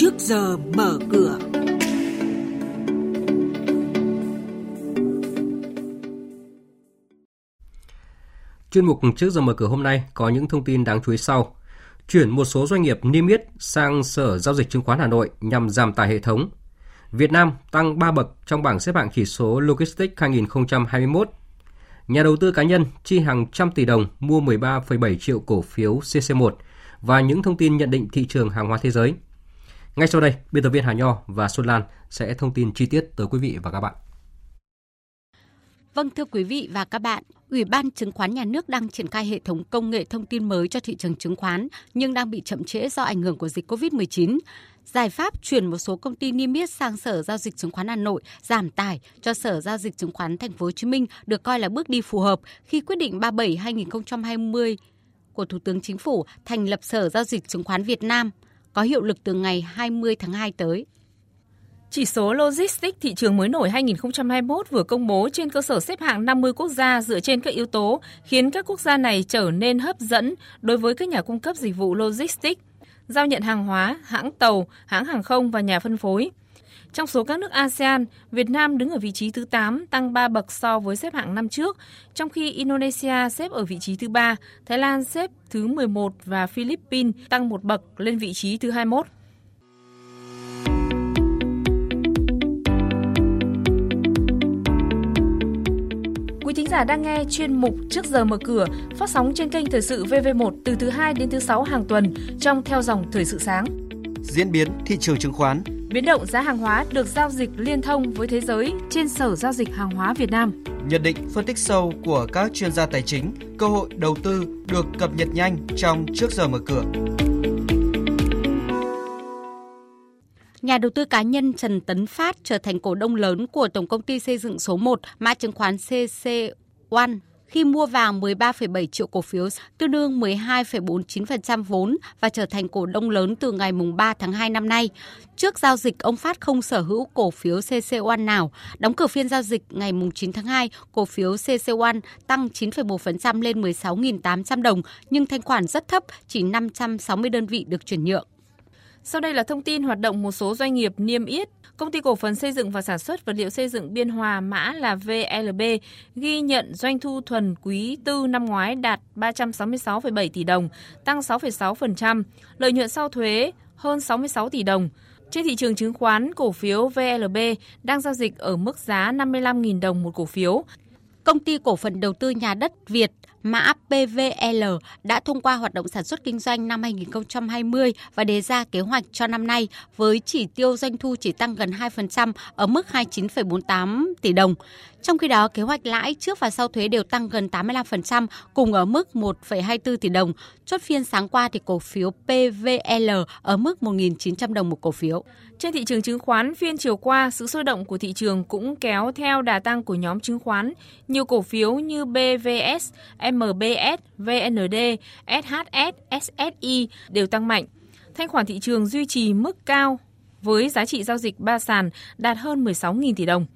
trước giờ mở cửa. Chuyên mục trước giờ mở cửa hôm nay có những thông tin đáng chú ý sau. Chuyển một số doanh nghiệp niêm yết sang Sở Giao dịch Chứng khoán Hà Nội nhằm giảm tải hệ thống. Việt Nam tăng 3 bậc trong bảng xếp hạng chỉ số Logistics 2021. Nhà đầu tư cá nhân chi hàng trăm tỷ đồng mua 13,7 triệu cổ phiếu CC1 và những thông tin nhận định thị trường hàng hóa thế giới. Ngay sau đây, biên tập viên Hà Nho và Xuân Lan sẽ thông tin chi tiết tới quý vị và các bạn. Vâng thưa quý vị và các bạn, Ủy ban Chứng khoán Nhà nước đang triển khai hệ thống công nghệ thông tin mới cho thị trường chứng khoán nhưng đang bị chậm trễ do ảnh hưởng của dịch COVID-19. Giải pháp chuyển một số công ty niêm yết sang Sở giao dịch chứng khoán Hà Nội giảm tải cho Sở giao dịch chứng khoán Thành phố Hồ Chí Minh được coi là bước đi phù hợp khi quyết định 37/2020 của Thủ tướng Chính phủ thành lập Sở giao dịch chứng khoán Việt Nam có hiệu lực từ ngày 20 tháng 2 tới. Chỉ số Logistics thị trường mới nổi 2021 vừa công bố trên cơ sở xếp hạng 50 quốc gia dựa trên các yếu tố khiến các quốc gia này trở nên hấp dẫn đối với các nhà cung cấp dịch vụ logistics, giao nhận hàng hóa, hãng tàu, hãng hàng không và nhà phân phối. Trong số các nước ASEAN, Việt Nam đứng ở vị trí thứ 8, tăng 3 bậc so với xếp hạng năm trước, trong khi Indonesia xếp ở vị trí thứ 3, Thái Lan xếp thứ 11 và Philippines tăng một bậc lên vị trí thứ 21. Quý thính giả đang nghe chuyên mục Trước giờ mở cửa phát sóng trên kênh Thời sự VV1 từ thứ 2 đến thứ 6 hàng tuần trong theo dòng Thời sự sáng. Diễn biến thị trường chứng khoán Biến động giá hàng hóa được giao dịch liên thông với thế giới trên Sở Giao dịch Hàng hóa Việt Nam. Nhận định phân tích sâu của các chuyên gia tài chính, cơ hội đầu tư được cập nhật nhanh trong Trước giờ mở cửa. Nhà đầu tư cá nhân Trần Tấn Phát trở thành cổ đông lớn của Tổng công ty xây dựng số 1 mã chứng khoán CC1 khi mua vào 13,7 triệu cổ phiếu, tương đương 12,49% vốn và trở thành cổ đông lớn từ ngày 3 tháng 2 năm nay. Trước giao dịch, ông Phát không sở hữu cổ phiếu CC1 nào. Đóng cửa phiên giao dịch ngày 9 tháng 2, cổ phiếu CC1 tăng 9,1% lên 16.800 đồng, nhưng thanh khoản rất thấp, chỉ 560 đơn vị được chuyển nhượng. Sau đây là thông tin hoạt động một số doanh nghiệp niêm yết. Công ty cổ phần xây dựng và sản xuất vật liệu xây dựng Biên Hòa mã là VLB ghi nhận doanh thu thuần quý tư năm ngoái đạt 366,7 tỷ đồng, tăng 6,6%, lợi nhuận sau thuế hơn 66 tỷ đồng. Trên thị trường chứng khoán, cổ phiếu VLB đang giao dịch ở mức giá 55.000 đồng một cổ phiếu. Công ty cổ phần đầu tư nhà đất Việt mã PVL đã thông qua hoạt động sản xuất kinh doanh năm 2020 và đề ra kế hoạch cho năm nay với chỉ tiêu doanh thu chỉ tăng gần 2% ở mức 29,48 tỷ đồng. Trong khi đó, kế hoạch lãi trước và sau thuế đều tăng gần 85%, cùng ở mức 1,24 tỷ đồng. Chốt phiên sáng qua thì cổ phiếu PVL ở mức 1.900 đồng một cổ phiếu. Trên thị trường chứng khoán, phiên chiều qua, sự sôi động của thị trường cũng kéo theo đà tăng của nhóm chứng khoán. Nhiều cổ phiếu như BVS, MBS, VND, SHS, SSI đều tăng mạnh. Thanh khoản thị trường duy trì mức cao với giá trị giao dịch ba sàn đạt hơn 16.000 tỷ đồng.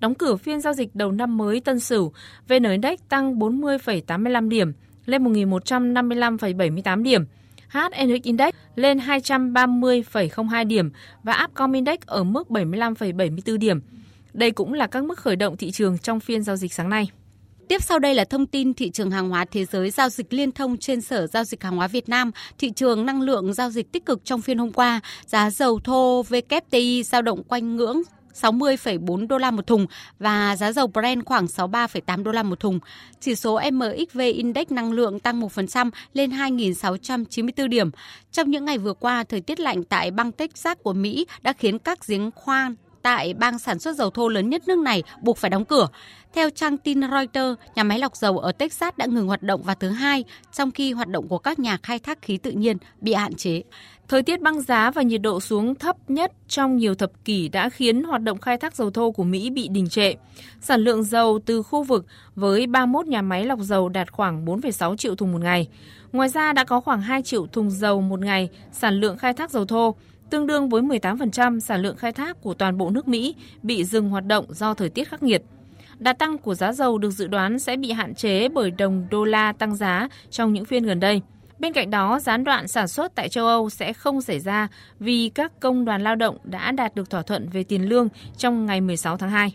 Đóng cửa phiên giao dịch đầu năm mới Tân Sửu, VN Index tăng 40,85 điểm lên 1.155,78 điểm. HNX Index lên 230,02 điểm và Upcom Index ở mức 75,74 điểm. Đây cũng là các mức khởi động thị trường trong phiên giao dịch sáng nay. Tiếp sau đây là thông tin thị trường hàng hóa thế giới giao dịch liên thông trên Sở Giao dịch Hàng hóa Việt Nam. Thị trường năng lượng giao dịch tích cực trong phiên hôm qua. Giá dầu thô WTI giao động quanh ngưỡng 60,4 đô la một thùng và giá dầu Brent khoảng 63,8 đô la một thùng. Chỉ số MXV Index năng lượng tăng 1% lên 2.694 điểm. Trong những ngày vừa qua, thời tiết lạnh tại bang Texas của Mỹ đã khiến các giếng khoan tại bang sản xuất dầu thô lớn nhất nước này buộc phải đóng cửa. Theo trang tin Reuters, nhà máy lọc dầu ở Texas đã ngừng hoạt động vào thứ Hai, trong khi hoạt động của các nhà khai thác khí tự nhiên bị hạn chế. Thời tiết băng giá và nhiệt độ xuống thấp nhất trong nhiều thập kỷ đã khiến hoạt động khai thác dầu thô của Mỹ bị đình trệ. Sản lượng dầu từ khu vực với 31 nhà máy lọc dầu đạt khoảng 4,6 triệu thùng một ngày. Ngoài ra đã có khoảng 2 triệu thùng dầu một ngày sản lượng khai thác dầu thô, tương đương với 18% sản lượng khai thác của toàn bộ nước Mỹ bị dừng hoạt động do thời tiết khắc nghiệt. Đà tăng của giá dầu được dự đoán sẽ bị hạn chế bởi đồng đô la tăng giá trong những phiên gần đây. Bên cạnh đó, gián đoạn sản xuất tại châu Âu sẽ không xảy ra vì các công đoàn lao động đã đạt được thỏa thuận về tiền lương trong ngày 16 tháng 2.